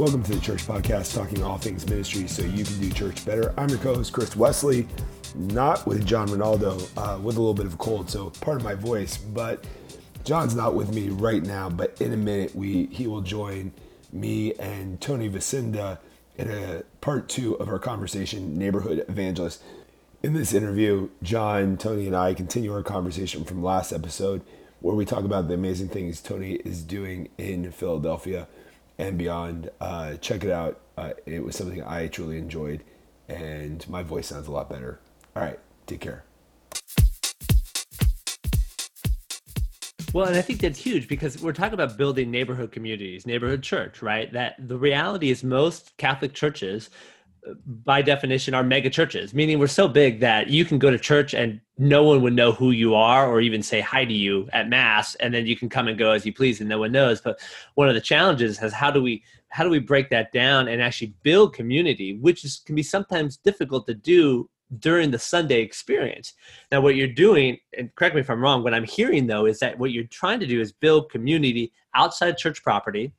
Welcome to the Church Podcast, talking all things ministry so you can do church better. I'm your co host, Chris Wesley, not with John Ronaldo, uh, with a little bit of a cold, so part of my voice, but John's not with me right now, but in a minute, we he will join me and Tony Vasinda in a part two of our conversation, Neighborhood Evangelist. In this interview, John, Tony, and I continue our conversation from last episode where we talk about the amazing things Tony is doing in Philadelphia and beyond. Uh, check it out. Uh, it was something I truly enjoyed, and my voice sounds a lot better. All right, take care. Well, and I think that's huge because we're talking about building neighborhood communities, neighborhood church, right? That the reality is most Catholic churches by definition are mega churches meaning we're so big that you can go to church and no one would know who you are or even say hi to you at mass and then you can come and go as you please and no one knows. But one of the challenges is how do we how do we break that down and actually build community which is, can be sometimes difficult to do during the sunday experience. Now what you're doing and correct me if i'm wrong what i'm hearing though is that what you're trying to do is build community outside church property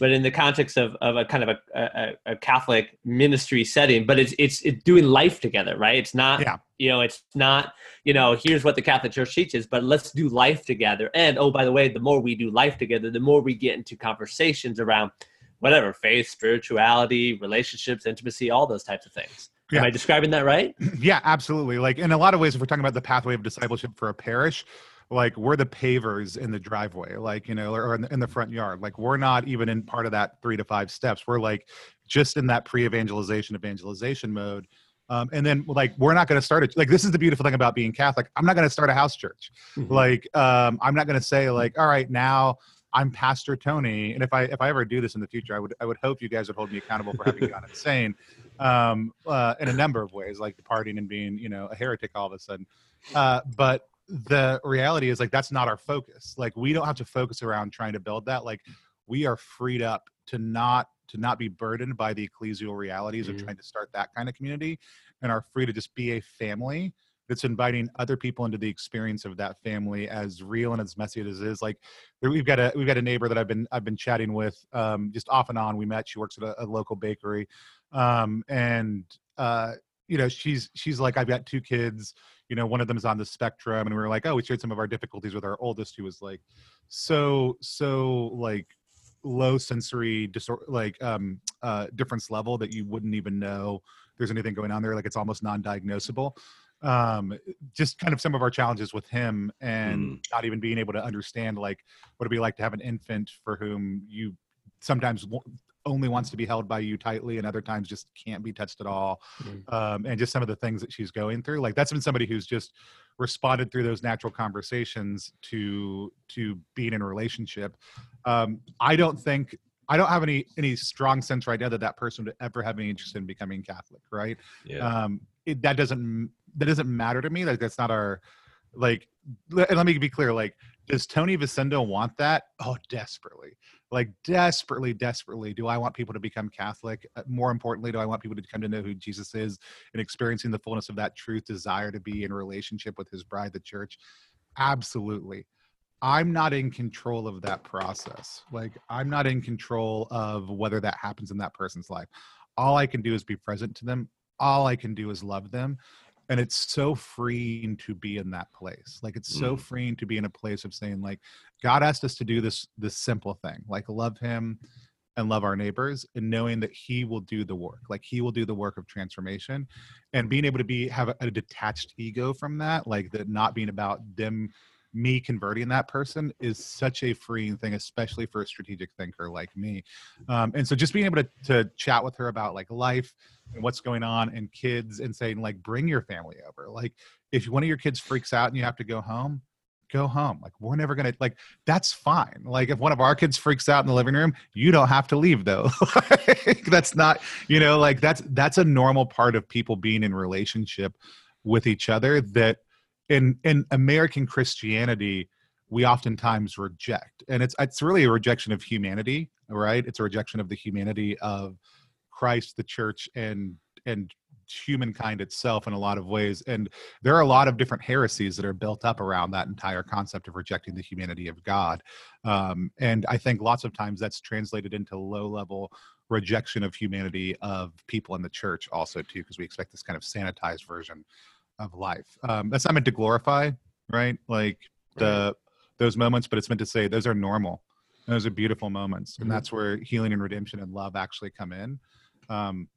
but in the context of, of a kind of a, a, a Catholic ministry setting, but it's, it's, it's doing life together, right? It's not, yeah. you know, it's not, you know, here's what the Catholic Church teaches, but let's do life together. And oh, by the way, the more we do life together, the more we get into conversations around whatever faith, spirituality, relationships, intimacy, all those types of things. Yeah. Am I describing that right? Yeah, absolutely. Like in a lot of ways, if we're talking about the pathway of discipleship for a parish, like we're the pavers in the driveway like you know or in the, in the, front yard. Like we're not even in part of that three to five steps. We're like just in that pre-evangelization evangelization mode. Um, and then like we're not going to start it like this is the beautiful thing about being catholic. I'm not going to start a house church. Mm-hmm. like um, i'm not going to say like all right now i'm pastor tony and if i if i ever do this in the future i would i would hope you guys would hold me accountable for having gone insane. Um, uh, in a number of ways like departing and being you know a heretic all of a sudden. Uh, but the reality is like that's not our focus. Like we don't have to focus around trying to build that. Like we are freed up to not to not be burdened by the ecclesial realities mm-hmm. of trying to start that kind of community and are free to just be a family that's inviting other people into the experience of that family as real and as messy as it is. Like we've got a we've got a neighbor that i've been i've been chatting with um, just off and on. We met. She works at a, a local bakery. Um, and uh, you know she's she's like i've got two kids you know one of them is on the spectrum and we were like oh we shared some of our difficulties with our oldest who was like so so like low sensory disorder like um uh difference level that you wouldn't even know there's anything going on there like it's almost non-diagnosable um just kind of some of our challenges with him and mm. not even being able to understand like what it'd be like to have an infant for whom you sometimes only wants to be held by you tightly and other times just can't be touched at all mm-hmm. um, and just some of the things that she's going through like that's been somebody who's just responded through those natural conversations to to being in a relationship. Um, i don't think i don't have any any strong sense right now that that person would ever have any interest in becoming catholic right? Yeah. um, it, that doesn't that doesn't matter to me like that's not our like and let me be clear like does tony Vasinda want that? Oh desperately like desperately desperately do i want people to become catholic? Uh, more importantly do i want people to come to know who jesus is and experiencing the fullness of that truth desire to be in relationship with his bride the church? Absolutely. I'm not in control of that process. Like i'm not in control of whether that happens in that person's life. All i can do is be present to them. All i can do is love them and it's so freeing to be in that place like it's so mm. freeing to be in a place of saying like god asked us to do this this simple thing like love him and love our neighbors and knowing that he will do the work like he will do the work of transformation and being able to be have a, a detached ego from that like that not being about them me converting that person is such a freeing thing especially for a strategic thinker like me. Um, and so just being able to, to chat with her about like life and what's going on and kids and saying like bring your family over. Like if one of your kids freaks out and you have to go home go home. Like we're never gonna like that's fine. Like if one of our kids freaks out in the living room you don't have to leave though. That's not you know like that's that's a normal part of people being in relationship with each other that in in american christianity we oftentimes reject and it's it's really a rejection of humanity right it's a rejection of the humanity of Christ, the church, and and humankind itself in a lot of ways. And there are a lot of different heresies that are built up around that entire concept of rejecting the humanity of God. Um, and I think lots of times that's translated into low level rejection of humanity of people in the church also too because we expect this kind of sanitized version of life. Um, that's not meant to glorify right? Like the those moments but it's meant to say those are normal. Those are beautiful moments and Mhm. that's where healing and redemption and love actually come in. Um,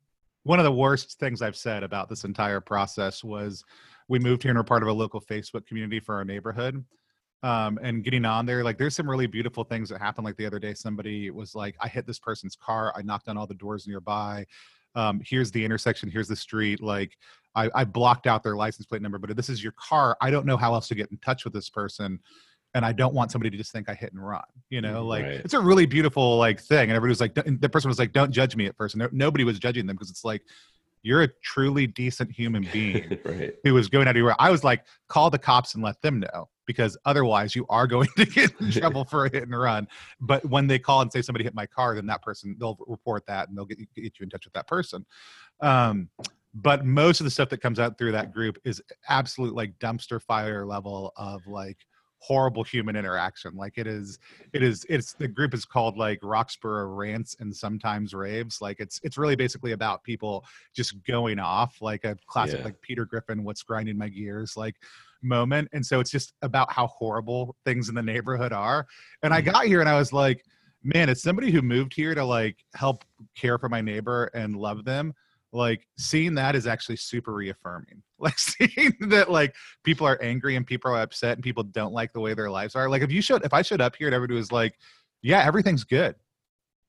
one of the worst things i've said about this entire process was we moved here and we're part of a local facebook community for our neighborhood. Um, and getting on there like there's some really beautiful things that happened. Like the other day somebody was like i hit this person's car. I knocked on all the doors nearby um, here's the intersection here's the street like I, I blocked out their license plate number but if this is your car i don't know how else to get in touch with this person and i don't want somebody to just think i hit and run you know like Right. it's a really beautiful like thing and everybody was like the person was like don't judge me at first and no, nobody was judging them because it's like you're a truly decent human being right. who was going out of your. I was like, call the cops and let them know because otherwise you are going to get in trouble for a hit and run. But when they call and say somebody hit my car, then that person they'll report that and they'll get, get you in touch with that person. Um, but most of the stuff that comes out through that group is absolute like dumpster fire level of like horrible human interaction. Like it is, it is, it's the group is called like Roxborough rants and sometimes raves. Like it's it's really basically about people just going off like a classic Yeah. like Peter Griffin, what's grinding my gears like moment. And so it's just about how horrible things in the neighborhood are. And I Mhm. got here and I was like, man, it's somebody who moved here to like help care for my neighbor and love them, like seeing that is actually super reaffirming. Like seeing that like people are angry and people are upset and people don't like the way their lives are. Like if you showed if I showed up here and everybody was like, yeah, everything's good.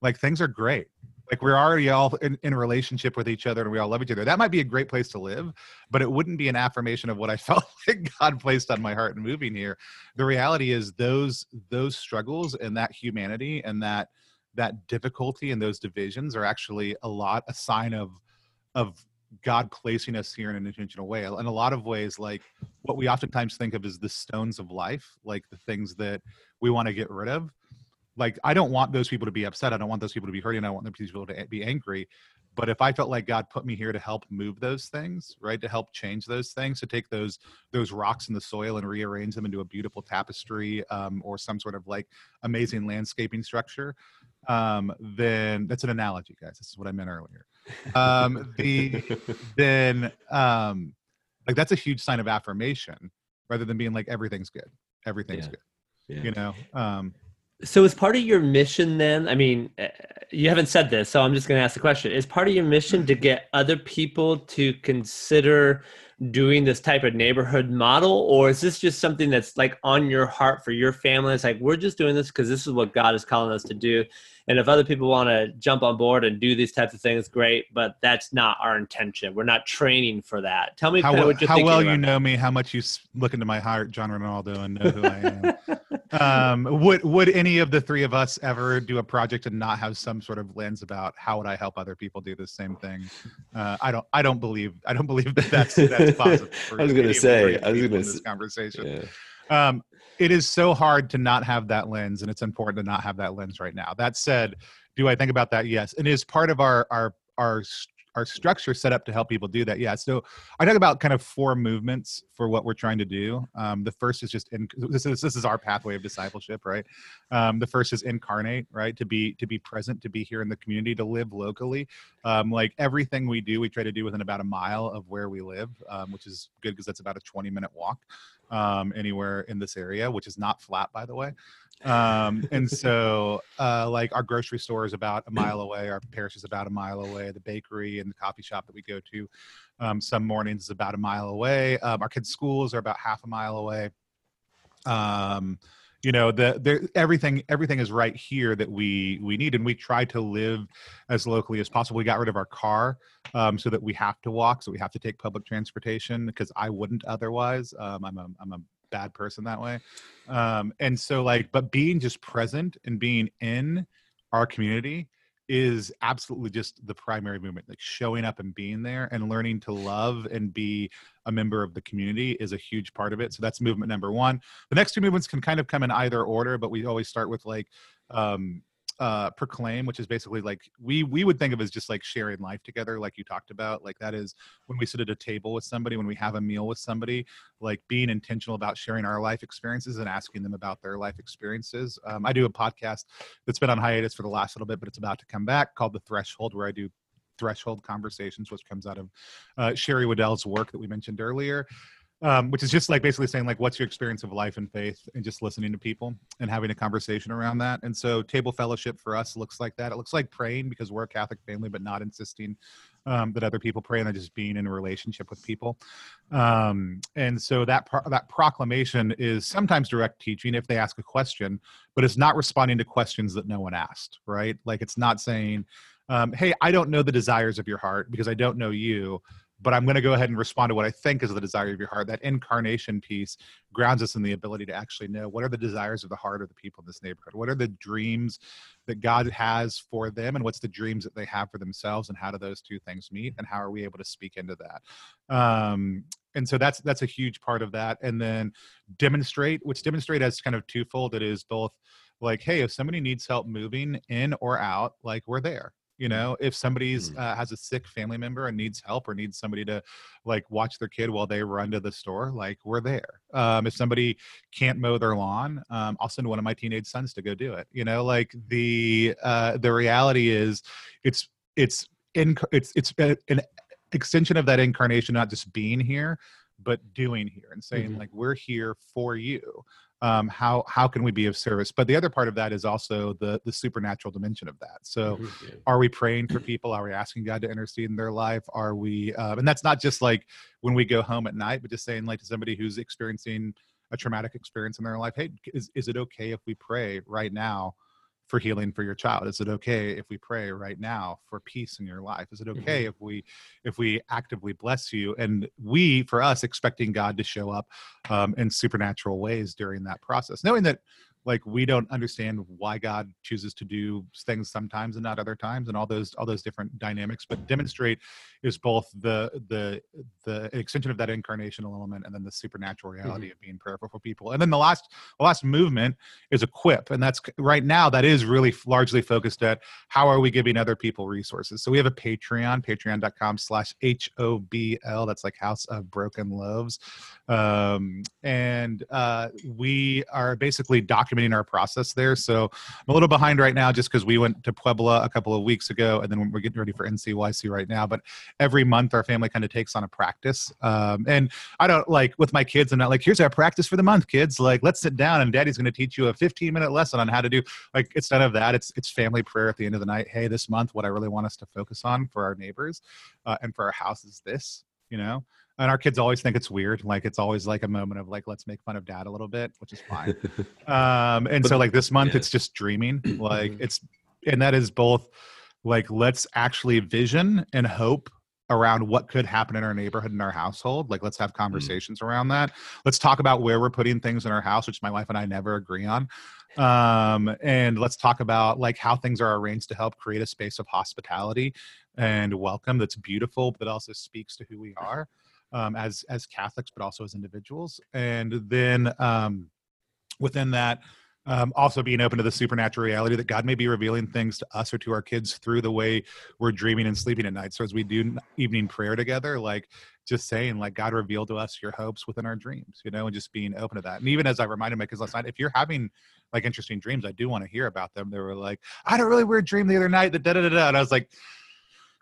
Like things are great. Like we're already all in, in a relationship with each other and we all love each other. That might be a great place to live, but it wouldn't be an affirmation of what I felt like God placed on my heart in moving here. The reality is those those struggles and that humanity and that that difficulty and those divisions are actually a lot a sign of of God placing us here in an intentional way. In a lot of ways, like what we oftentimes think of as the stones of life, like the things that we want to get rid of. Like I don't want those people to be upset. I don't want those people to be hurting. I don't want those people to be angry. But if I felt like God put me here to help move those things, right, to help change those things, to take those those rocks in the soil and rearrange them into a beautiful tapestry um, or some sort of like amazing landscaping structure, um, then that's an analogy, guys. This is what I meant earlier. Um, the then um, like that's a huge sign of affirmation rather than being like everything's good, everything's Yeah. good. Yeah. You know, um, So, is part of your mission then? I mean, uh, you haven't said this, so I'm just going to ask the question. Is part of your mission to get other people to consider doing this type of neighborhood model, or is this just something that's like on your heart for your family? It's like, we're just doing this because this is what God is calling us to do. And if other people want to jump on board and do these types of things, great, but that's not our intention. We're not training for that. Tell me how, well- how well you know me, how much you look into my heart, John Ronaldo, and know who I am. um, would would any of the three of us ever do a project and not have some sort of lens about how would I help other people do the same thing? Uh, I don't. I don't believe. I don't believe that that's that's possible. I was of the say, I was gonna in this conversation. Yeah. um, it is so hard to not have that lens and it's important to not have that lens right now that said do i think about that yes and is part of our our our our structure set up to help people do that yeah so i talk about kind of four movements for what we're trying to do um, the first is just in, this is this is our pathway of discipleship right? Um, the first is incarnate right to be to be present to be here in the community to live locally um, like everything we do we try to do within about a mile of where we live um, which is good because that's about a 20 minute walk um, anywhere in this area, which is not flat, by the way. Um, and so, uh, like, our grocery store is about a mile away, our parish is about a mile away, the bakery and the coffee shop that we go to um, some mornings is about a mile away. Um, our kids' schools are about half a mile away. Um, you know the there everything everything is right here that we we need and we try to live as locally as possible. We got rid of our car um, so that we have to walk so we have to take public transportation because i wouldn't otherwise. Um, i'm a i'm a bad person that way. Um, and so like but being just present and being in our community is absolutely just the primary movement like showing up and being there and learning to love and be a member of the community is a huge part of it so that's movement number one. The next two movements can kind of come in either order but we always start with like um uh, proclaim, which is basically like we we would think of as just like sharing life together, like you talked about. Like that is when we sit at a table with somebody, when we have a meal with somebody, like being intentional about sharing our life experiences and asking them about their life experiences. Um, I do a podcast that's been on hiatus for the last little bit, but it's about to come back called The Threshold, where I do threshold conversations which comes out of uh, sherry weddell's work that we mentioned earlier um, which is just like basically saying like what's your experience of life and faith and just listening to people and having a conversation around that. And so table fellowship for us looks like that. It looks like praying because we're a catholic family but not insisting um, that other people pray and just being in a relationship with people. Um, and so that pro- that proclamation is sometimes direct teaching if they ask a question but it's not responding to questions that no one asked right? Like it's not saying um, hey i don't know the desires of your heart because i don't know you but I'm going to go ahead and respond to what I think is the desire of your heart. That incarnation piece grounds us in the ability to actually know what are the desires of the heart of the people in this neighborhood. What are the dreams that God has for them, and what's the dreams that they have for themselves, and how do those two things meet, and how are we able to speak into that? Um, and so that's that's a huge part of that. And then demonstrate, which demonstrate as kind of twofold. It is both like, hey, if somebody needs help moving in or out, like we're there you know if somebody's mm. uh, has a sick family member and needs help or needs somebody to like watch their kid while they run to the store like we're there um, if somebody can't mow their lawn um, i'll send one of my teenage sons to go do it you know like the uh, the reality is it's it's in it's it's an extension of that incarnation not just being here but doing here and saying mm-hmm. like we're here for you um, how how can we be of service? But the other part of that is also the the supernatural dimension of that. So mm-hmm. are we praying for people? Are we asking god to intercede in their life? Are we uh, and that's not just like when we go home at night but just saying like to somebody who's experiencing a traumatic experience in their life hey is, is it okay if we pray right now for healing for your child? Is it okay if we pray right now for peace in your life? Is it okay mm-hmm. if we if we actively bless you? And we for us expecting god to show up um, in supernatural ways during that process knowing that like we don't understand why god chooses to do things sometimes and not other times and all those all those different dynamics but demonstrate is both the the the extension of that incarnational element and then the supernatural reality mm-hmm. of being prayerful for people. And then the last the last movement is equip and that's right now that is really largely focused at how are we giving other people resources. So we have a patreon patreon.com slash h-o-b-l that's like house of broken loaves um, and uh, we are basically documenting our process there. So i'm a little behind right now just because we went to puebla a couple of weeks ago and then we're getting ready for ncyc right now. But every month our family kind of takes on a practice. Um, and i don't like with my kids i'm not like here's our practice for the month kids. Like let's sit down and daddy's going to teach you a 15 minute lesson on how to do like it's none of that. It's it's family prayer at the end of the night. Hey this month what i really want us to focus on for our neighbors uh, and for our house is this you know and our kids always think it's weird like it's always like a moment of like let's make fun of dad a little bit which is fine um and but, so like this month yeah. it's just dreaming like mm-hmm. it's and that is both like let's actually vision and hope around what could happen in our neighborhood in our household like let's have mm. conversations mm. around that let's talk about where we're putting things in our house which my wife and i never agree on um, and let's talk about like how things are arranged to help create a space of hospitality and welcome that's beautiful but also speaks to who we are um, as as catholics but also as individuals and then um, within that um, also being open to the supernatural reality that God may be revealing things to us or to our kids through the way we're dreaming and sleeping at night. So as we do evening prayer together, like just saying, like God revealed to us your hopes within our dreams, you know, and just being open to that. And even as I reminded my kids last night, if you're having like interesting dreams, I do want to hear about them. They were like, I had a really weird dream the other night that da da da da, and I was like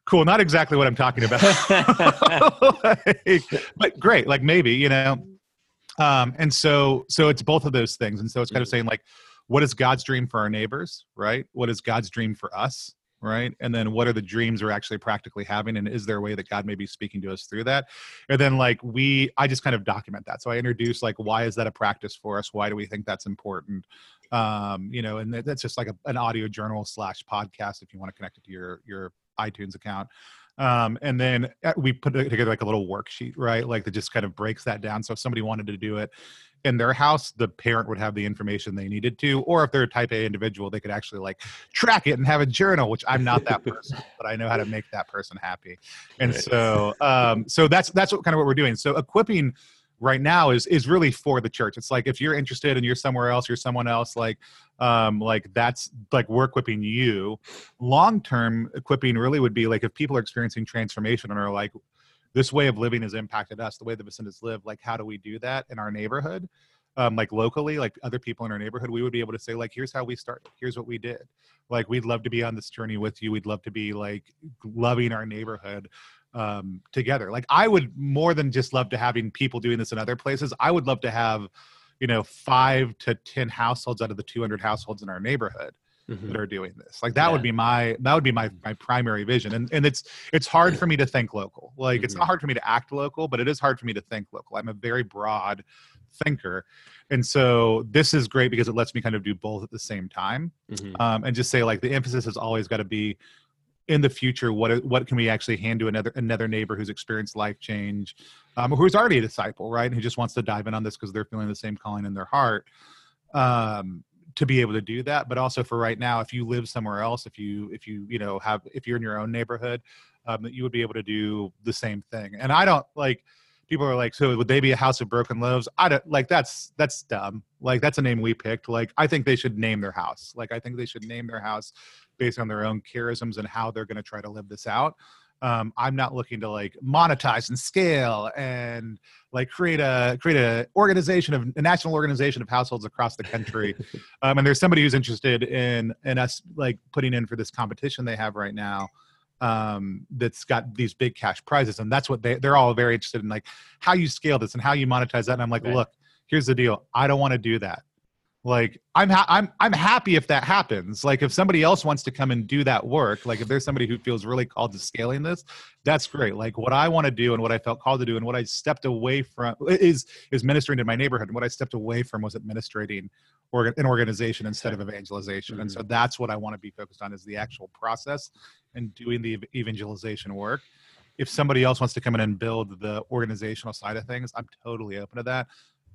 cool not exactly what i'm talking about. Like, but great like maybe you know? Um, and so so it's both of those things. And so it's kind of mm-hmm. saying like what is god's dream for our neighbors right? What is god's dream for us right? And then what are the dreams we're actually practically having? And is there a way that god may be speaking to us through that? And then like we i just kind of document that. So i introduce like why is that a practice for us? Why do we think that's important? Um you know and that's just like a, an audio journal slash podcast if you want to connect it to your your itunes account um, and then uh, we put together like a little worksheet right? Like that just kind of breaks that down. So if somebody wanted to do it in their house the parent would have the information they needed to or if they're a type a individual they could actually like track it and have a journal which i'm not that person but i know how to make that person happy. And so um, so that's that's what kind of what we're doing. So equipping right now is is really for the church. It's like if you're interested and you're somewhere else you're someone else like um like that's like we're equipping you. Long term equipping really would be like if people are experiencing transformation and are like this way of living has impacted us the way the Vasindas live like how do we do that in our neighborhood um, like locally like other people in our neighborhood we would be able to say like here's how we started. Here's what we did. Like we'd love to be on this journey with you. We'd love to be like loving our neighborhood um, together. Like i would more than just love to having people doing this in other places. I would love to have you know five to ten households out of the 200 households in our neighborhood Mhm. that are doing this. Like that would be my that would be my my primary vision. And and it's it's hard for me to think local. Like it's Mhm. not hard for me to act local but it is hard for me to think local. I'm a very broad thinker. And so this is great because it lets me kind of do both at the same time Mhm. um, and just say like the emphasis has always got to be in the future what what can we actually hand to another another neighbor who's experienced life change um, or who's already a disciple right? And who just wants to dive in on this because they're feeling the same calling in their heart um, to be able to do that. But also for right now if you live somewhere else if you if you you know have if you're in your own neighborhood um, that you would be able to do the same thing. And i don't like people are like so would they be a house of broken loaves i don't like that's that's dumb. Like that's a name we picked. Like i think they should name their house. Like i think they should name their house based on their own charisms and how they're going to try to live this out. Um, i'm not looking to like monetize and scale and like create a create a organization of a national organization of households across the country. Um, and there's somebody who's interested in in us like putting in for this competition they have right now um, that's got these big cash prizes and that's what they they're all very interested in like how you scale this and how you monetize that and i'm like Right. look here's the deal. I don't want to do that. Like i'm ha- i'm i'm happy if that happens. Like if somebody else wants to come and do that work like if there's somebody who feels really called to scaling this that's great. Like what i want to do and what i felt called to do and what i stepped away from is is ministering to my neighborhood and what i stepped away from was administrating an organization instead of evangelization and so that's what i want to be focused on is the actual process and doing the evangelization work if somebody else wants to come in and build the organizational side of things i'm totally open to that.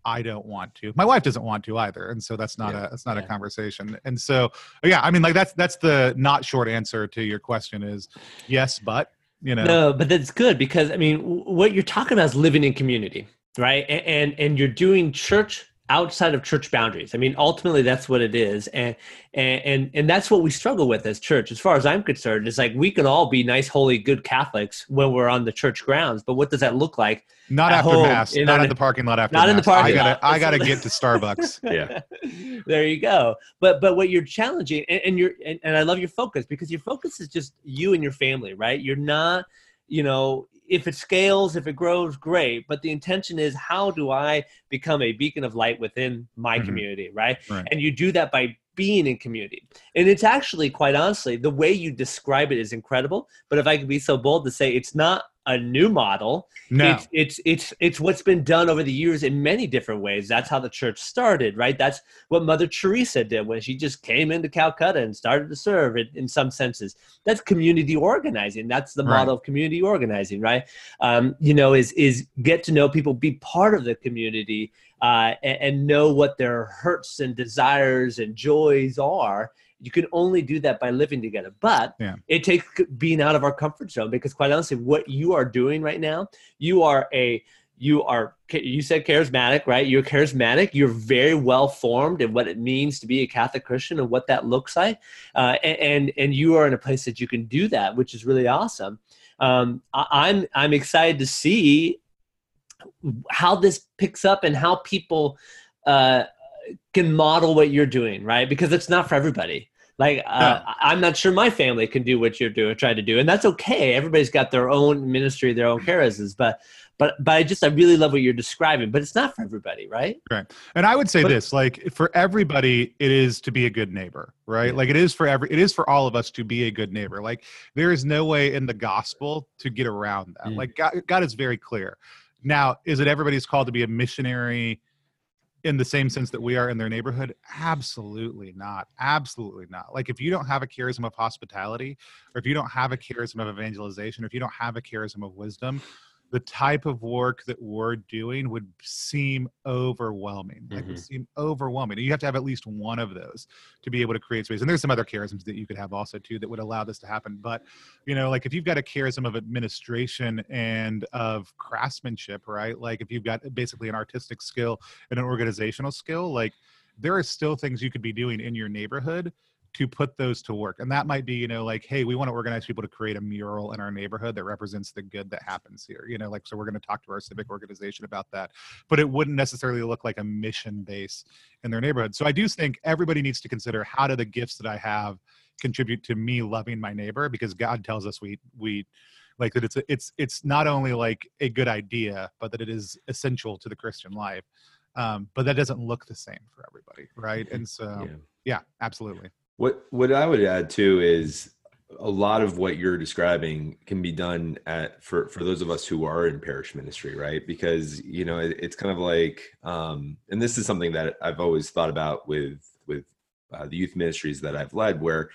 I don't want to. My wife doesn't want to either and so that's not Yeah, a that's not yeah. a conversation. And so yeah i mean like that's that's the not short answer to your question is yes but you know. No, but that's good because I mean, what you're talking about is living in community, right? And, and and you're doing church outside of church boundaries. I mean, ultimately, that's what it is, and and and and that's what we struggle with as church. As far as I'm concerned, it's like we can all be nice, holy, good Catholics when we're on the church grounds, but what does that look like? not after home, mass in not our- in the parking lot after not in the mass. parking i gotta lot. i gotta get to starbucks Yeah. there you go. But but what you're challenging, and, and you're and, and I love your focus because your focus is just you and your family, right? You're not, you know, if it scales, if it grows, great. But the intention is, how do I become a beacon of light within my Mhm. community, right? Right. And you do that by being in community. And it's actually, quite honestly, the way you describe it is incredible. But if I could be so bold to say, it's not a new model. No. It's it's it's it's what's been done over the years in many different ways. That's how the church started right? That's what mother teresa did when she just came into calcutta and started to serve in, in some senses. That's community organizing. That's the Right. model of community organizing right? Um, you know is is get to know people be part of the community uh, and, and know what their hurts and desires and joys are you can only do that by living together. But Yeah. it takes being out of our comfort zone because quite honestly what you are doing right now you are a you are you said charismatic right? You're charismatic. You're very well formed in what it means to be a catholic christian and what that looks like. Uh, and, and and you are in a place that you can do that which is really awesome. Um, I, i'm i'm excited to see how this picks up and how people uh, can model what you're doing right because it's not for everybody like uh, i'm not sure my family can do what you're doing try to do and that's okay everybody's got their own ministry their own charisms but but but i just i really love what you're describing but it's not for everybody right And I would say But- this, like for everybody, it is to be a good neighbor, right? Yeah. Like it is for every, it is for all of us to be a good neighbor. Like there is no way in the gospel to get around that. Mm. Like God, God is very clear. Now, is it everybody's called to be a missionary in the same sense that we are in their neighborhood? Absolutely not. Absolutely not. Like if you don't have a charism of hospitality, or if you don't have a charism of evangelization, or if you don't have a charism of wisdom, the type of work that we're doing would seem overwhelming. Like Mhm. would seem overwhelming. And you have to have at least one of those to be able to create space. And there's some other charisms that you could have also too that would allow this to happen. But you know, like if you've got a charism of administration and of craftsmanship, right? Like if you've got basically an artistic skill and an organizational skill, like there are still things you could be doing in your neighborhood to put those to work. And that might be, you know, like, hey, we want to organize people to create a mural in our neighborhood that represents the good that happens here. You know, like, so we're going to talk to our civic organization about that. But it wouldn't necessarily look like a mission base in their neighborhood. So I do think everybody needs to consider how do the gifts that I have contribute to me loving my neighbor because God tells us we we like that it's a, it's it's not only like a good idea but that it is essential to the Christian life. Um, but that doesn't look the same for everybody, right? And so Yeah. yeah, absolutely. What what I would add too is a lot of what you're describing can be done at for for those of us who are in parish ministry, right? Because you know it, it's kind of like, um, and this is something that I've always thought about with with uh, the youth ministries that I've led, where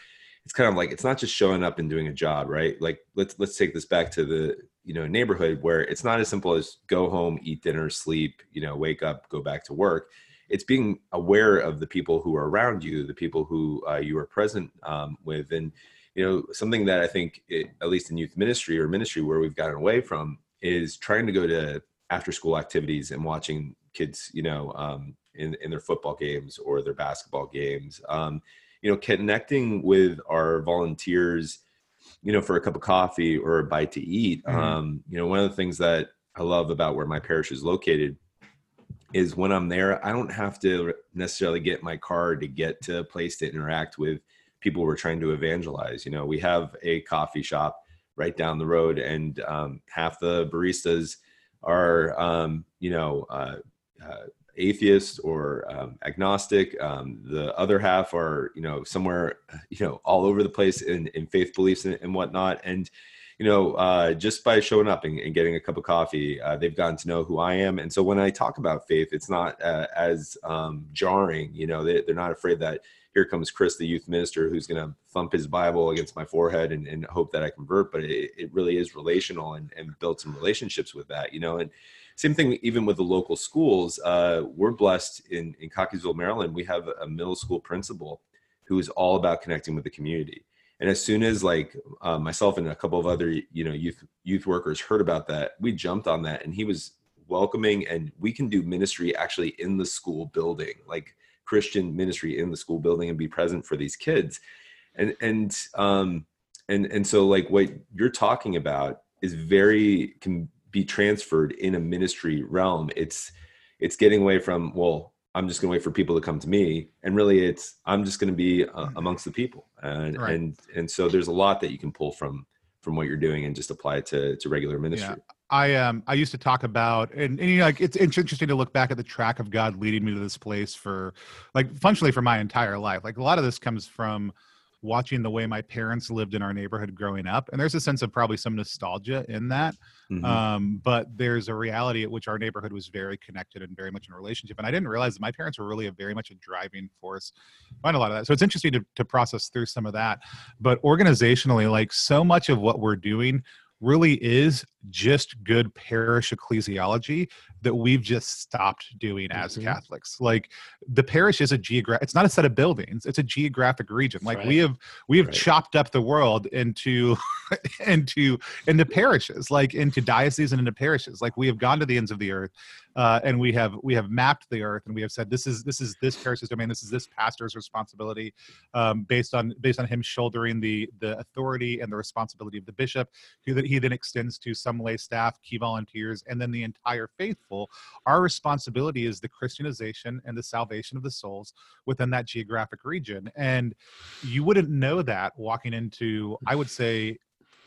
it's kind of like it's not just showing up and doing a job, right? Like let's let's take this back to the you know neighborhood where it's not as simple as go home, eat dinner, sleep, you know, wake up, go back to work it's being aware of the people who are around you, the people who uh, you are present um, with, and you know something that I think, it, at least in youth ministry or ministry, where we've gotten away from is trying to go to after school activities and watching kids, you know, um, in in their football games or their basketball games. Um, you know, connecting with our volunteers, you know, for a cup of coffee or a bite to eat. Mhm. Um, you know, one of the things that I love about where my parish is located is when I'm there, I don't have to necessarily get my car to get to a place to interact with people we're trying to evangelize. You know, we have a coffee shop right down the road, and um, half the baristas are, um, you know, uh, uh, atheist or um, agnostic. Um, the other half are, you know, somewhere, you know, all over the place in, in faith beliefs and, and whatnot. And you know, uh, just by showing up and, and getting a cup of coffee, uh, they've gotten to know who I am. And so when I talk about faith, it's not uh, as um, jarring. You know, they, they're not afraid that here comes Chris, the youth minister, who's going to thump his Bible against my forehead and, and hope that I convert. But it, it really is relational and, and build some relationships with that, you know. And same thing, even with the local schools. Uh, we're blessed in, in Cockeysville, Maryland. We have a middle school principal who is all about connecting with the community and as soon as like uh, myself and a couple of other you know youth youth workers heard about that we jumped on that and he was welcoming and we can do ministry actually in the school building like christian ministry in the school building and be present for these kids. And and um and and so like what you're talking about is very can be transferred in a ministry realm. It's it's getting away from well I'm just going to wait for people to come to me, and really, it's I'm just going to be uh, amongst the people, and Right. and and so there's a lot that you can pull from from what you're doing and just apply it to to regular ministry. I um I used to talk about and, and you know like it's, it's interesting to look back at the track of God leading me to this place for like functionally for my entire life. Like a lot of this comes from watching the way my parents lived in our neighborhood growing up, and there's a sense of probably some nostalgia in that. Mhm. Um, but there's a reality at which our neighborhood was very connected and very much in a relationship. And I didn't realize that my parents were really a very much a driving force behind a lot of that. So it's interesting to, to process through some of that. But organizationally, like so much of what we're doing really is just good parish ecclesiology that we've just stopped doing as Mhm. Catholics. Like the parish is a geographic it's not a set of buildings, it's a geographic region. Like we have we have Right. chopped up the world into into into parishes, like into dioceses and into parishes. Like we have gone to the ends of the earth, uh, and we have we have mapped the earth, and we have said this is this is this parish's domain, this is this pastor's responsibility, um, based on based on him shouldering the the authority and the responsibility of the bishop, who that he then extends to some lay staff, key volunteers, and then the entire faithful. Our responsibility is the Christianization and the salvation of the souls within that geographic region, and you wouldn't know that walking into, I would say,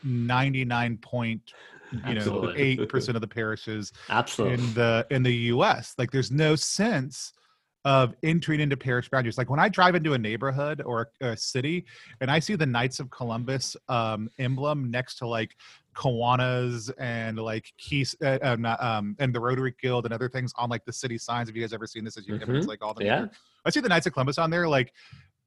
99 point you know eight percent of the parishes Absolutely. in the in the US. Like there's no sense of entering into parish boundaries. Like when I drive into a neighborhood or a, a city and I see the Knights of Columbus um, emblem next to like Kiwanis and like Keys uh, not, um, and the Rotary Guild and other things on like the city signs. Have you guys ever seen this? As you Mhm. it's like all the Yeah. I see the Knights of Columbus on there. Like,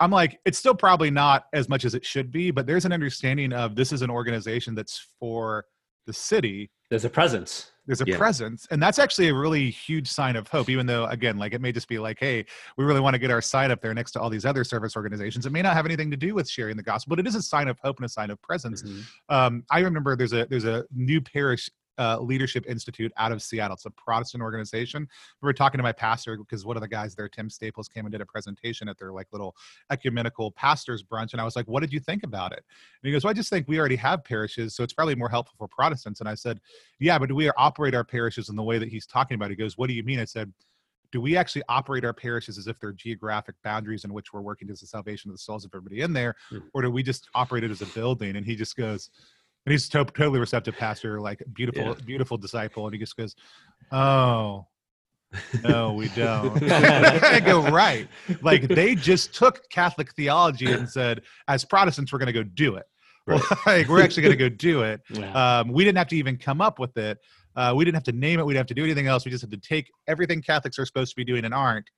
I'm like, it's still probably not as much as it should be, but there's an understanding of this is an organization that's for the city, there's a presence. There's a Yeah. presence, and that's actually a really huge sign of hope. Even though, again, like it may just be like, hey, we really want to get our sign up there next to all these other service organizations. It may not have anything to do with sharing the gospel, but it is a sign of hope and a sign of presence. Mhm. Um, I remember there's a there's a new parish uh, leadership institute out of Seattle. It's a Protestant organization. We were talking to my pastor because one of the guys there, Tim Staples, came and did a presentation at their like little ecumenical pastors brunch, and I was like, "What did you think about it?" And he goes, "Well, I just think we already have parishes, so it's probably more helpful for Protestants." And I said, "Yeah, but do we operate our parishes in the way that he's talking about?" He goes, "What do you mean?" I said. Do we actually operate our parishes as if they're geographic boundaries in which we're working towards the salvation of the souls of everybody in there, Hmm. or do we just operate it as a building? And he just goes, and he's to- totally receptive pastor like beautiful Yeah. beautiful disciple. And he just goes oh no we don't. I go right. Like they just took catholic theology and said as protestants we're going to go do it. Right. like we're actually going to go do it. Yeah. um, we didn't have to even come up with it. Uh, we didn't have to name it. We didn't have to do anything else. We just had to take everything catholics are supposed to be doing and aren't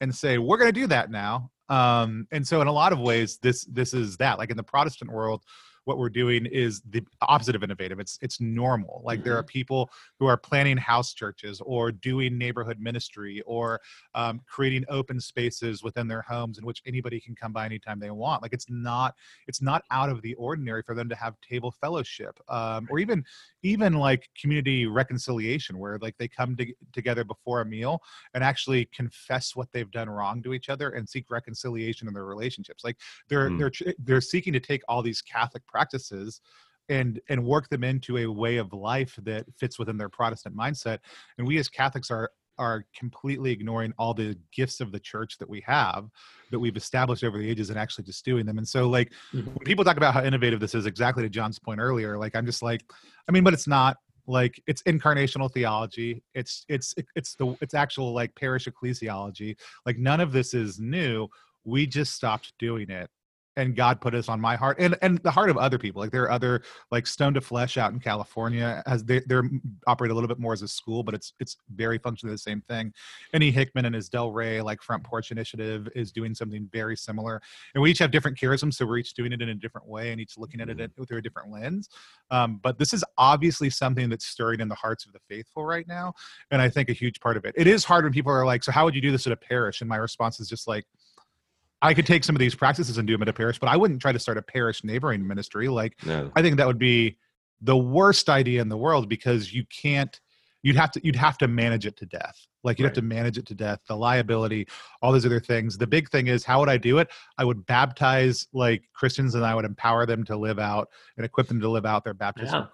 and say we're going to do that now. Um, and so in a lot of ways this this is that. Like in the protestant world what we're doing is the opposite of innovative. It's it's normal. Like there are people who are planning house churches or doing neighborhood ministry or um, creating open spaces within their homes in which anybody can come by anytime they want. Like it's not it's not out of the ordinary for them to have table fellowship um, or even even like community reconciliation where like they come to, together before a meal and actually confess what they've done wrong to each other and seek reconciliation in their relationships. Like they're Mm. they're they're seeking to take all these catholic practices and and work them into a way of life that fits within their protestant mindset and we as catholics are are completely ignoring all the gifts of the church that we have that we've established over the ages and actually just doing them and so like Mhm. when people talk about how innovative this is exactly to john's point earlier like i'm just like i mean but it's not like it's incarnational theology it's it's it's the it's actual like parish ecclesiology like none of this is new we just stopped doing it and god put us on my heart and and the heart of other people like there are other like stone to flesh out in california as they they're operate a little bit more as a school but it's it's very functionally the same thing. Annie hickman and his del rey like front porch initiative is doing something very similar and we each have different charisms so we're each doing it in a different way and each looking at it through a different lens um, but this is obviously something that's stirring in the hearts of the faithful right now and i think a huge part of it. It is hard when people are like so how would you do this at a parish? and my response is just like I could take some of these practices and do them at a parish, but I wouldn't try to start a parish neighboring ministry. Like, No. I think that would be the worst idea in the world because you can't. You'd have to. You'd have to manage it to death. Like you'd have to manage it to death. The liability, all those other things. The big thing is, how would I do it? I would baptize like Christians, and I would empower them to live out and equip them to live out their baptism. Yeah.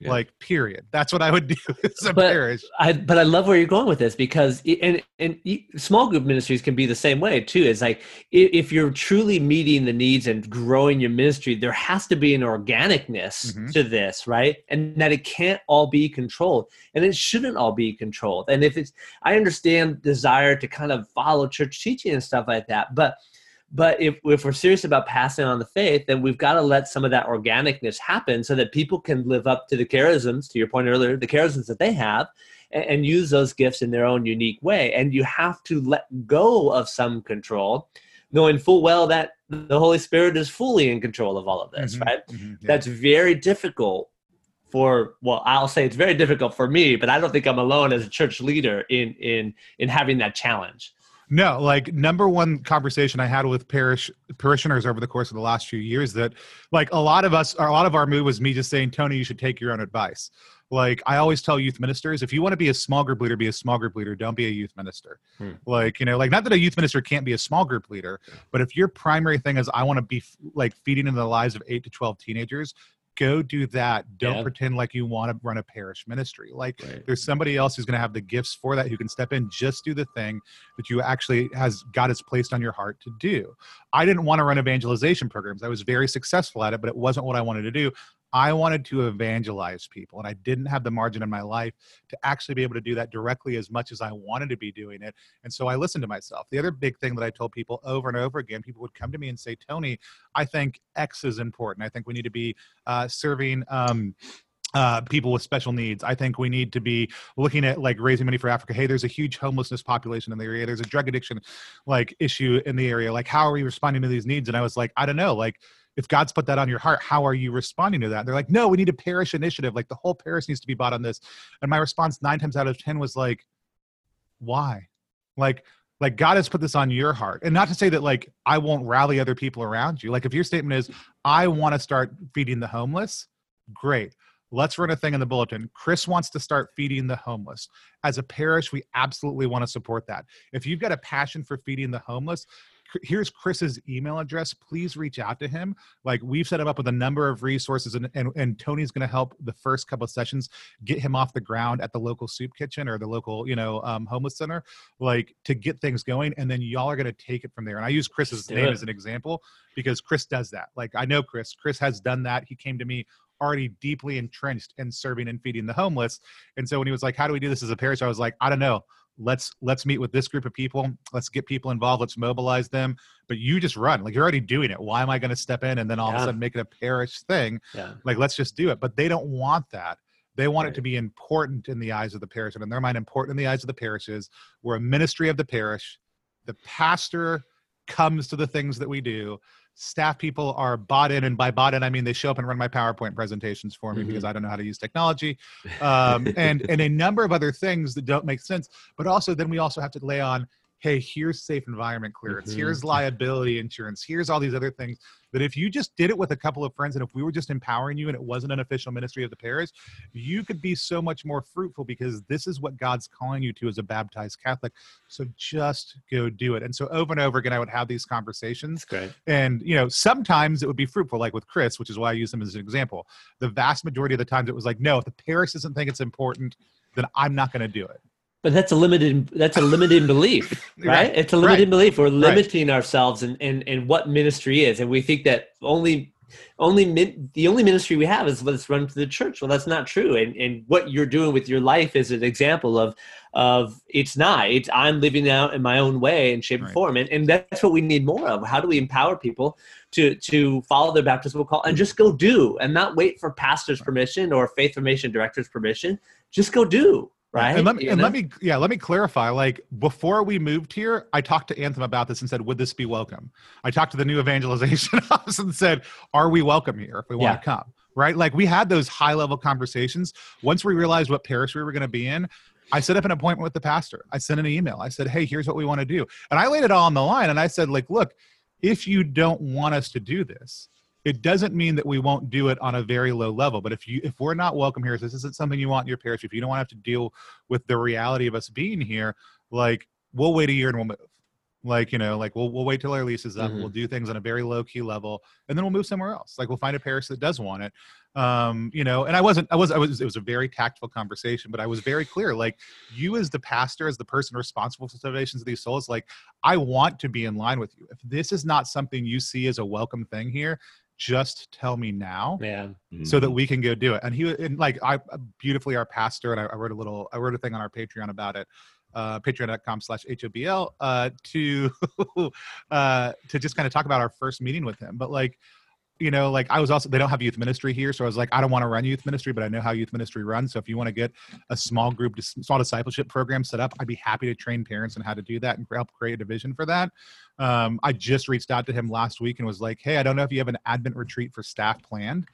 Yeah. Like, period. That's what I would do as a But- parish. I, but I love where you're going with this because i- and and small group ministries can be the same way too. It's like if you're truly meeting the needs and growing your ministry, there has to be an organicness Mhm. to this, right? And that it can't all be controlled, and it shouldn't all be controlled. And if it's, I understand desire to kind of follow church teaching and stuff like that, but but if, if we're serious about passing on the faith, then we've got to let some of that organicness happen so that people can live up to the charisms, to your point earlier, the charisms that they have, and, and use those gifts in their own unique way. And you have to let go of some control, knowing full well that the Holy Spirit is fully in control of all of this, Mhm, right? mhm, yeah. That's very difficult for well i'll say it's very difficult for me but i don't think i'm alone as a church leader in in in having that challenge No, like number one conversation I had with parish parishioners over the course of the last few years that like a lot of us, a lot of our move was me just saying, Tony, you should take your own advice. Like I always tell youth ministers, if you want to be a small group leader, be a small group leader. Don't be a youth minister. Hmm. Like you know, like not that a youth minister can't be a small group leader, but if your primary thing is I want to be f- like feeding into the lives of eight to twelve teenagers, go do that. Don't Yeah. pretend like you want to run a parish ministry. Like Right. there's somebody else who's going to have the gifts for that who can step in just do the thing that you actually has god has placed on your heart to do i didn't want to run evangelization programs i was very successful at it but it wasn't what i wanted to do i wanted to evangelize people and i didn't have the margin in my life to actually be able to do that directly as much as i wanted to be doing it and so i listened to myself the other big thing that i told people over and over again people would come to me and say tony i think x is important i think we need to be uh, serving um, uh, people with special needs. I think we need to be looking at like raising money for Africa. Hey, there's a huge homelessness population in the area. There's a drug addiction like issue in the area. Like, how are we responding to these needs? And I was like, I don't know. Like, if god's put that on your heart how are you responding to that? They're like no we need a parish initiative. Like the whole parish needs to be bought on this. And my response nine times out of ten was like why? Like like god has put this on your heart. And not to say that like i won't rally other people around you. Like if your statement is i want to start feeding the homeless great. Let's run a thing in the bulletin. Chris wants to start feeding the homeless. As a parish we absolutely want to support that. If you've got a passion for feeding the homeless here's Chris's email address. Please reach out to him. Like we've set him up with a number of resources, and and, and Tony's going to help the first couple of sessions get him off the ground at the local soup kitchen or the local you know um, homeless center, like to get things going. And then y'all are going to take it from there. And I use Chris's name it. as an example because Chris does that. Like I know Chris. Chris has done that. He came to me already deeply entrenched in serving and feeding the homeless. And so when he was like, "How do we do this as a parish?" I was like, "I don't know." Let's let's meet with this group of people. Let's get people involved. Let's mobilize them. But you just run. Like you're already doing it. Why am i going to step in and then all yeah. of a sudden make it a parish thing? Yeah. like let's just do it. But they don't want that. They want right. it to be important in the eyes of the parish. And in their mind important in the eyes of the parishes we're a ministry of the parish. The pastor comes to the things that we do staff people are bought in and by bought in i mean they show up and run my powerpoint presentations for me mm-hmm. because i don't know how to use technology um, and and a number of other things that don't make sense but also then we also have to lay on hey, here's safe environment clearance, mm-hmm. here's liability insurance, here's all these other things that if you just did it with a couple of friends and if we were just empowering you and it wasn't an official ministry of the parish, you could be so much more fruitful because this is what God's calling you to as a baptized Catholic. So just go do it. And so over and over again, I would have these conversations. And, you know, sometimes it would be fruitful, like with Chris, which is why I use him as an example. The vast majority of the times it was like, no, if the parish doesn't think it's important, then I'm not going to do it. But that's a limited that's a limited belief, right? right? It's a limited right. belief. We're limiting right. ourselves and in, in, in what ministry is, and we think that only only min, the only ministry we have is let's run to the church. Well, that's not true. And and what you're doing with your life is an example of of it's not. It's I'm living out in my own way and shape and form, and and that's what we need more of. How do we empower people to to follow their baptismal call and just go do and not wait for pastor's permission or faith formation director's permission? Just go do right? And let me and let me yeah let me clarify like before we moved here i talked to anthem about this and said would this be welcome? I talked to the new evangelization office and said are we welcome here if we yeah. want to come? Right? Like we had those high level conversations. Once we realized what parish we were going to be in i set up an appointment with the pastor. I sent an email. I said hey here's what we want to do. And i laid it all on the line and i said like look if you don't want us to do this it doesn't mean that we won't do it on a very low level but if you if we're not welcome here if this isn't something you want in your parish if you don't want to have to deal with the reality of us being here like we'll wait a year and we'll move. Like you know like we'll, we'll wait till our lease is up mm-hmm. we'll do things on a very low key level and then we'll move somewhere else. Like we'll find a parish that does want it. Um you know and i wasn't i was i was it was a very tactful conversation but i was very clear like you as the pastor as the person responsible for the salvations of these souls like i want to be in line with you. If this is not something you see as a welcome thing here just tell me now yeah. so that mm-hmm. we can go do it. And he and like i beautifully our pastor and I, I, wrote a little i wrote a thing on our patreon about it uh patreon.com slash hobl uh to uh to just kind of talk about our first meeting with him. But like you know, like I was also, they don't have youth ministry here. So I was like, I don't want to run youth ministry, but I know how youth ministry runs. So if you want to get a small group, small discipleship program set up, I'd be happy to train parents on how to do that and help create a division for that. Um, I just reached out to him last week and was like, Hey, I don't know if you have an Advent retreat for staff planned.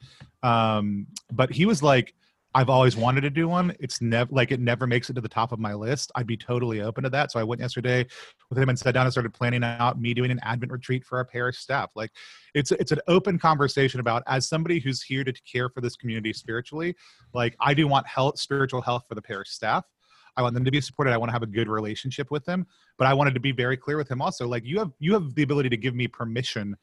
Um, but he was like, I've always wanted to do one. It's never like it never makes it to the top of my list. I'd be totally open to that. So I went yesterday with him and sat down and started planning out me doing an Advent retreat for our parish staff. Like it's it's an open conversation about as somebody who's here to care for this community spiritually. Like I do want health, spiritual health for the parish staff. I want them to be supported. I want to have a good relationship with them. But I wanted to be very clear with him also. Like you have you have the ability to give me permission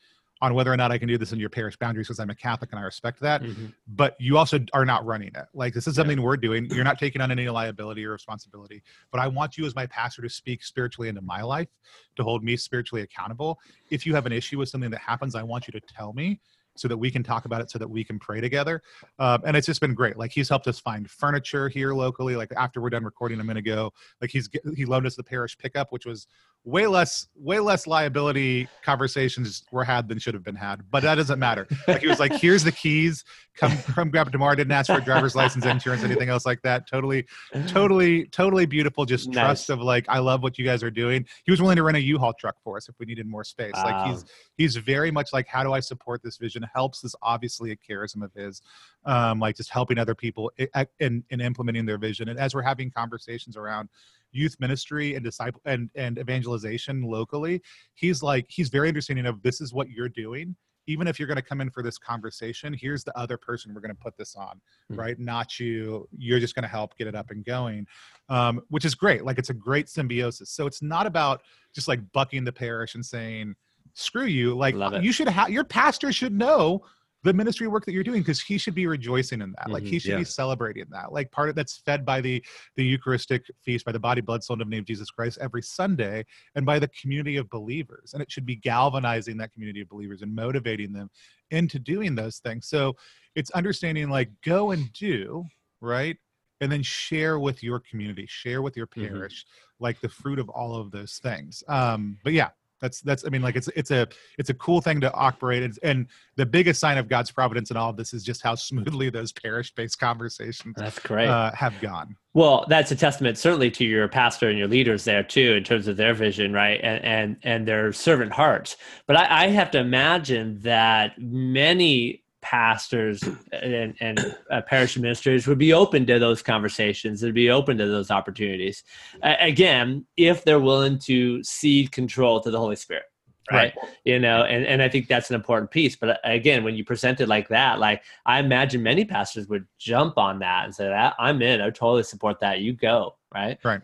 on whether or not I can do this in your parish boundaries because I'm a Catholic and I respect that. Mm-hmm. But you also are not running it. Like this is something yeah. we're doing. You're not taking on any liability or responsibility. But I want you as my pastor to speak spiritually into my life, to hold me spiritually accountable. If you have an issue with something that happens, I want you to tell me so that we can talk about it so that we can pray together um, and it's just been great like he's helped us find furniture here locally like after we're done recording i'm going to go like he's he loaned us the parish pickup which was way less way less liability conversations were had than should have been had but that doesn't matter. Like he was like here's the keys. Come come grab it tomorrow. Didn't ask for a driver's license insurance anything else like that. Totally totally totally beautiful just Nice. trust of like i love what you guys are doing. He was willing to rent a u-haul truck for us if we needed more space. Like he's he's very much like how do i support this vision? Helps is obviously a charism of his um like just helping other people i- in in implementing their vision. And as we're having conversations around youth ministry and disciple and and evangelization locally he's like he's very understanding of this is what you're doing. Even if you're going to come in for this conversation here's the other person we're going to put this on Hmm. right? Not you. You're just going to help get it up and going um, which is great. Like it's a great symbiosis. So it's not about just like bucking the parish and saying screw you. Like you should have your pastor should know the ministry work that you're doing because he should be rejoicing in that. Like he should be celebrating that. Like part of that's fed by the the eucharistic feast by the body blood soul and divinity of jesus christ every sunday and by the community of believers. And it should be galvanizing that community of believers and motivating them into doing those things. So it's understanding like go and do right? And then share with your community share with your Mhm. parish like the fruit of all of those things. Um but yeah that's that's i mean like it's it's a it's a cool thing to operate and, and the biggest sign of god's providence in all of this is just how smoothly those parish based conversations That's great. uh, have gone Well, that's a testament certainly to your pastor and your leaders there too, in terms of their vision, right, and and and their servant hearts. But I, I have to imagine that many pastors and, and uh, parish administrators would be open to those conversations and be open to those opportunities. A- again, if they're willing to cede control to the Holy Spirit. Right. You know, and, and I think that's an important piece. But uh, again, when you present it like that, like I imagine many pastors would jump on that and say that I'm in, I totally support that. You go. Right. Right.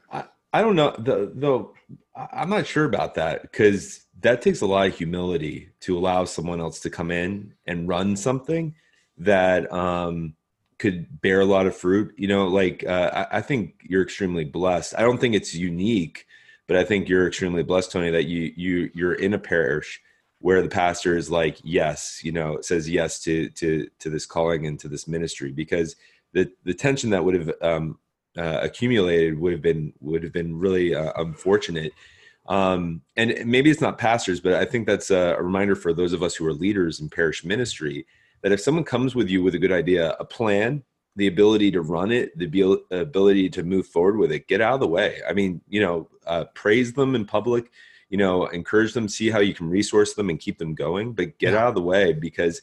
I don't know the I- I'm not sure about that because that takes a lot of humility to allow someone else to come in and run something that um could bear a lot of fruit. You know, like uh, I, I think you're extremely blessed. I don't think it's unique, but I think you're extremely blessed, Tony, that you you you're in a parish where the pastor is like, yes, you know, says yes to to to this calling and to this ministry because the the tension that would have um, uh, accumulated would have been would have been really uh, unfortunate. Um, and maybe it's not pastors, but I think that's a, a reminder for those of us who are leaders in parish ministry that if someone comes with you with a good idea, a plan, the ability to run it, the ability to move forward with it, get out of the way. I mean, you know, uh, praise them in public, you know, encourage them, see how you can resource them and keep them going, but get Yeah. out of the way because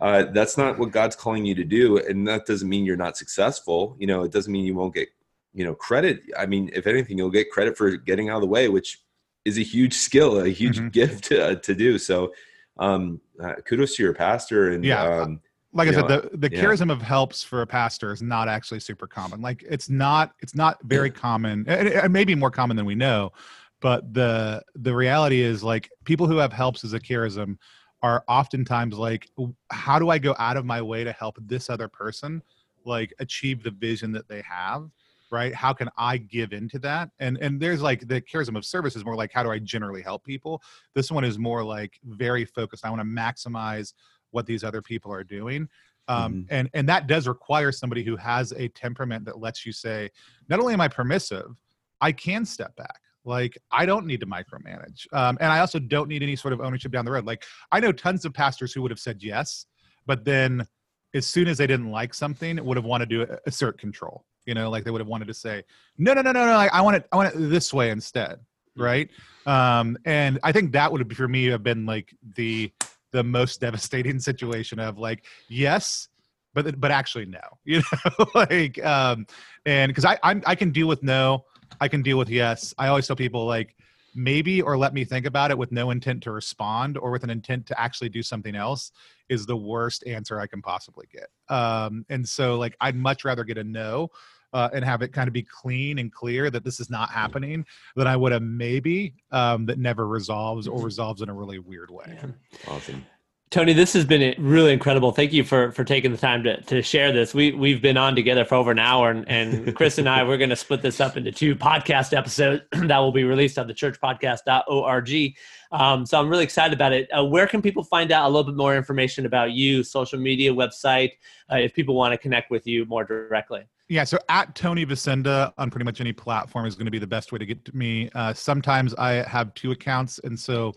uh, that's not what God's calling you to do. And that doesn't mean you're not successful. You know, it doesn't mean you won't get, you know, credit. I mean, if anything, you'll get credit for getting out of the way, which is a huge skill, a huge Mhm. gift to, to do. So, um, uh, kudos to your pastor. And, Yeah. um, like I You said, know, the the yeah. charism of helps for a pastor is not actually super common. Like it's not it's not very common. It, it may be more common than we know, but the the reality is like people who have helps as a charism are oftentimes like, how do I go out of my way to help this other person like achieve the vision that they have? Right? How can I give into that? And and there's like the charism of service is more like how do I generally help people? This one is more like very focused. I want to maximize what these other people are doing um, Mhm. and and that does require somebody who has a temperament that lets you say not only am i permissive i can step back like i don't need to micromanage um, and i also don't need any sort of ownership down the road. Like i know tons of pastors who would have said yes but then as soon as they didn't like something would have wanted to assert control you know? Like they would have wanted to say no no no no no like, i want it i want it this way instead right? Um and i think that would have, for me have been like the the most devastating situation of like yes but but actually no you know? Like um and because i I'm, i can deal with no i can deal with yes i always tell people like maybe or let me think about it with no intent to respond or with an intent to actually do something else is the worst answer i can possibly get um and so like i'd much rather get a no uh, and have it kind of be clean and clear that this is not happening than I would a maybe um, that never resolves or resolves in a really weird way. Yeah. awesome. Tony, this has been really incredible. Thank you for for taking the time to, to share this. We we've been on together for over an hour, and, and Chris and I we're going to split this up into two podcast episodes that will be released on the churchpodcast.org. Um, so I'm really excited about it. Uh, where can people find out a little bit more information about you, social media, website, uh, if people want to connect with you more directly? Yeah, so at Tony Vasinda on pretty much any platform is going to be the best way to get to me. Uh, sometimes I have two accounts, and so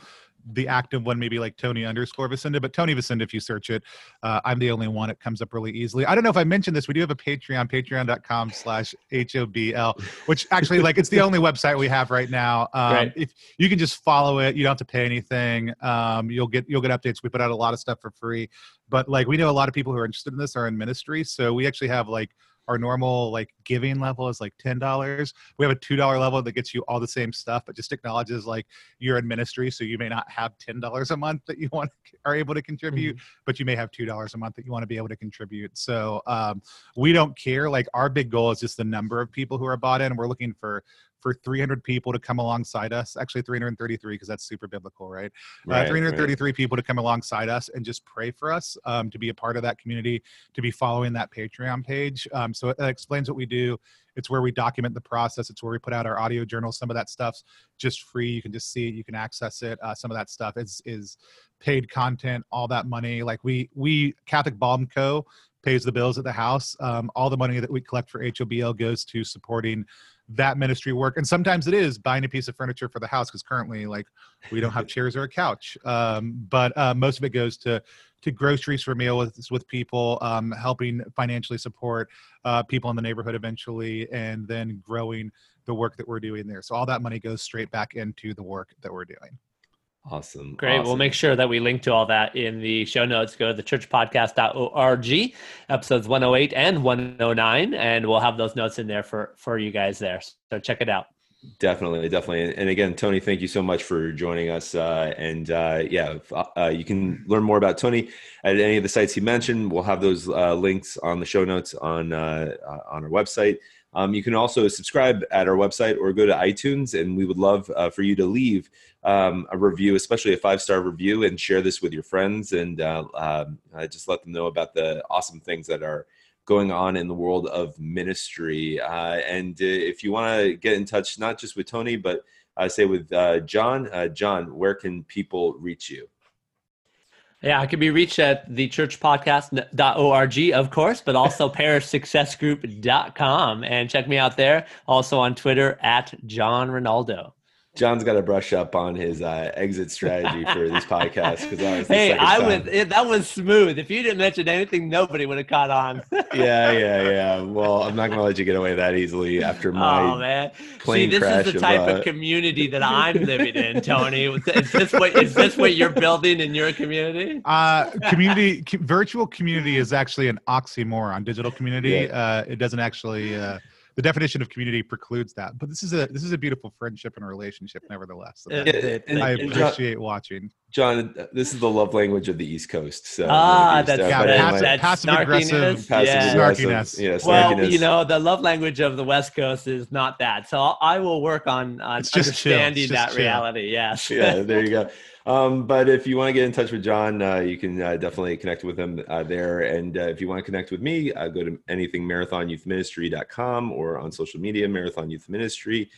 the active one maybe like Tony underscore Vasinda, but Tony Vasinda, if you search it, uh, I'm the only one. It comes up really easily. I don't know if I mentioned this. We do have a Patreon, patreon.com slash H-O-B-L, which actually like it's the only website we have right now. Um, Right. If you can just follow it, you don't have to pay anything. Um, you'll get, you'll get updates. We put out a lot of stuff for free, but like we know a lot of people who are interested in this are in ministry. So we actually have like our normal like giving level is like ten dollars. We have a two dollar level that gets you all the same stuff, but just acknowledges like you're in ministry, so you may not have ten dollars a month that you want are able to contribute, but you may have two dollars a month that you want to be able to contribute. So um, we don't care. Like our big goal is just the number of people who are bought in. We're looking for for 300 people to come alongside us. Actually, 333 because that's super biblical, right? Right, uh, 333 people to come alongside us and just pray for us um, to be a part of that community, to be following that Patreon page. Um, so it, it explains what we do. It's where we document the process. It's where we put out our audio journal. Some of that stuff's just free. You can just see it. You can access it. Uh, some of that stuff is is paid content. All that money, like we we Catholic Balm Co. pays the bills at the house. Um, all the money that we collect for HOBL goes to supporting that ministry work. And sometimes it is buying a piece of furniture for the house because currently like we don't have chairs or a couch. Um, but uh, most of it goes to to groceries for meals with, with people um, helping financially support uh, people in the neighborhood eventually and then growing the work that we're doing there. So all that money goes straight back into the work that we're doing Awesome. Great. We'll make sure that we link to all that in the show notes. Go to thechurchpodcast.org, episodes 108 and 109, and we'll have those notes in there for for you guys there. So check it out. Definitely, definitely. And again, Tony, thank you so much for joining us. Uh, and uh, yeah, if, uh, you can learn more about Tony at any of the sites he mentioned. We'll have those uh, links on the show notes on uh, uh, on our website. Um, you can also subscribe at our website or go to iTunes, and we would love uh, for you to leave um, a review, especially a five star review, and share this with your friends, and uh, um, uh, just let them know about the awesome things that are going on in the world of ministry. Uh, and uh, if you want to get in touch, not just with Tony, but uh, say with uh, John, uh, John, where can people reach you? Yeah, I can be reached at thechurchpodcast.org, of course, but also parishsuccessgroup.com. And check me out there. Also on Twitter at John Ronaldo. John's got to brush up on his uh, exit strategy for this podcast because that was Hey, I time. was it, that was smooth. If you didn't mention anything, nobody would have caught on. yeah, yeah, yeah. Well, I'm not going to let you get away that easily after my. oh man! plane See, this crash is the of, type uh, of community that I'm living in, Tony. Is this what is this what you're building in your community? uh community virtual community is actually an oxymoron digital community Yeah. uh it doesn't actually uh the definition of community precludes that but this is a this is a beautiful friendship and relationship nevertheless. Uh, Yeah, the- and- i and John- appreciate watching John, this is the love language of the East Coast. So Ah, maybe that's stuff, Yeah, but that's, passive- anyway, that's passive aggressive- snarkiness. passive yeah. aggressive, Snarkiness. Yeah, Well, you know, the love language of the West Coast is not that. So I will work on, on just understanding just that chill. reality. Yes. yeah, there you go. Um, but if you want to get in touch with John, uh, you can uh, definitely connect with him uh, there. And uh, if you want to connect with me, uh, go to anythingmarathonyouthministry.com or on social media, Marathon Youth Ministry.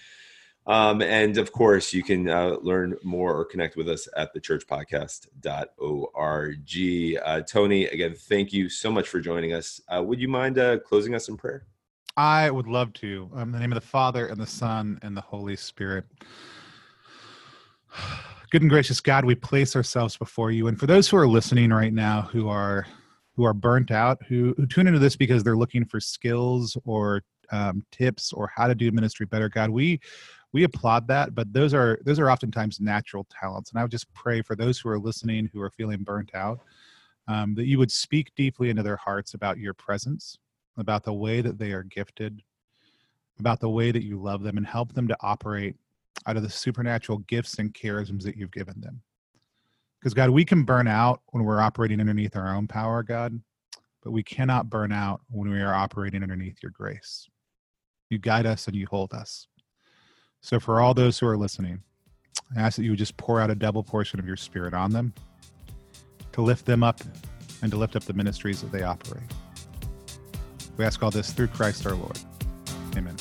Um, and of course, you can uh, learn more or connect with us at thechurchpodcast.org. Uh, Tony, again, thank you so much for joining us. Uh, would you mind uh, closing us in prayer? i would love to in the name of the father and the son and the holy spirit good and gracious god we place ourselves before you and for those who are listening right now who are who are burnt out who, who tune into this because they're looking for skills or um, tips or how to do ministry better god we we applaud that but those are those are oftentimes natural talents and i would just pray for those who are listening who are feeling burnt out um, that you would speak deeply into their hearts about your presence about the way that they are gifted about the way that you love them and help them to operate out of the supernatural gifts and charisms that you've given them. Because god we can burn out when we're operating underneath our own power god but we cannot burn out when we are operating underneath your grace. You guide us and you hold us so, for all those who are listening, I ask that you would just pour out a double portion of your spirit on them to lift them up and to lift up the ministries that they operate. We ask all this through Christ our Lord. Amen.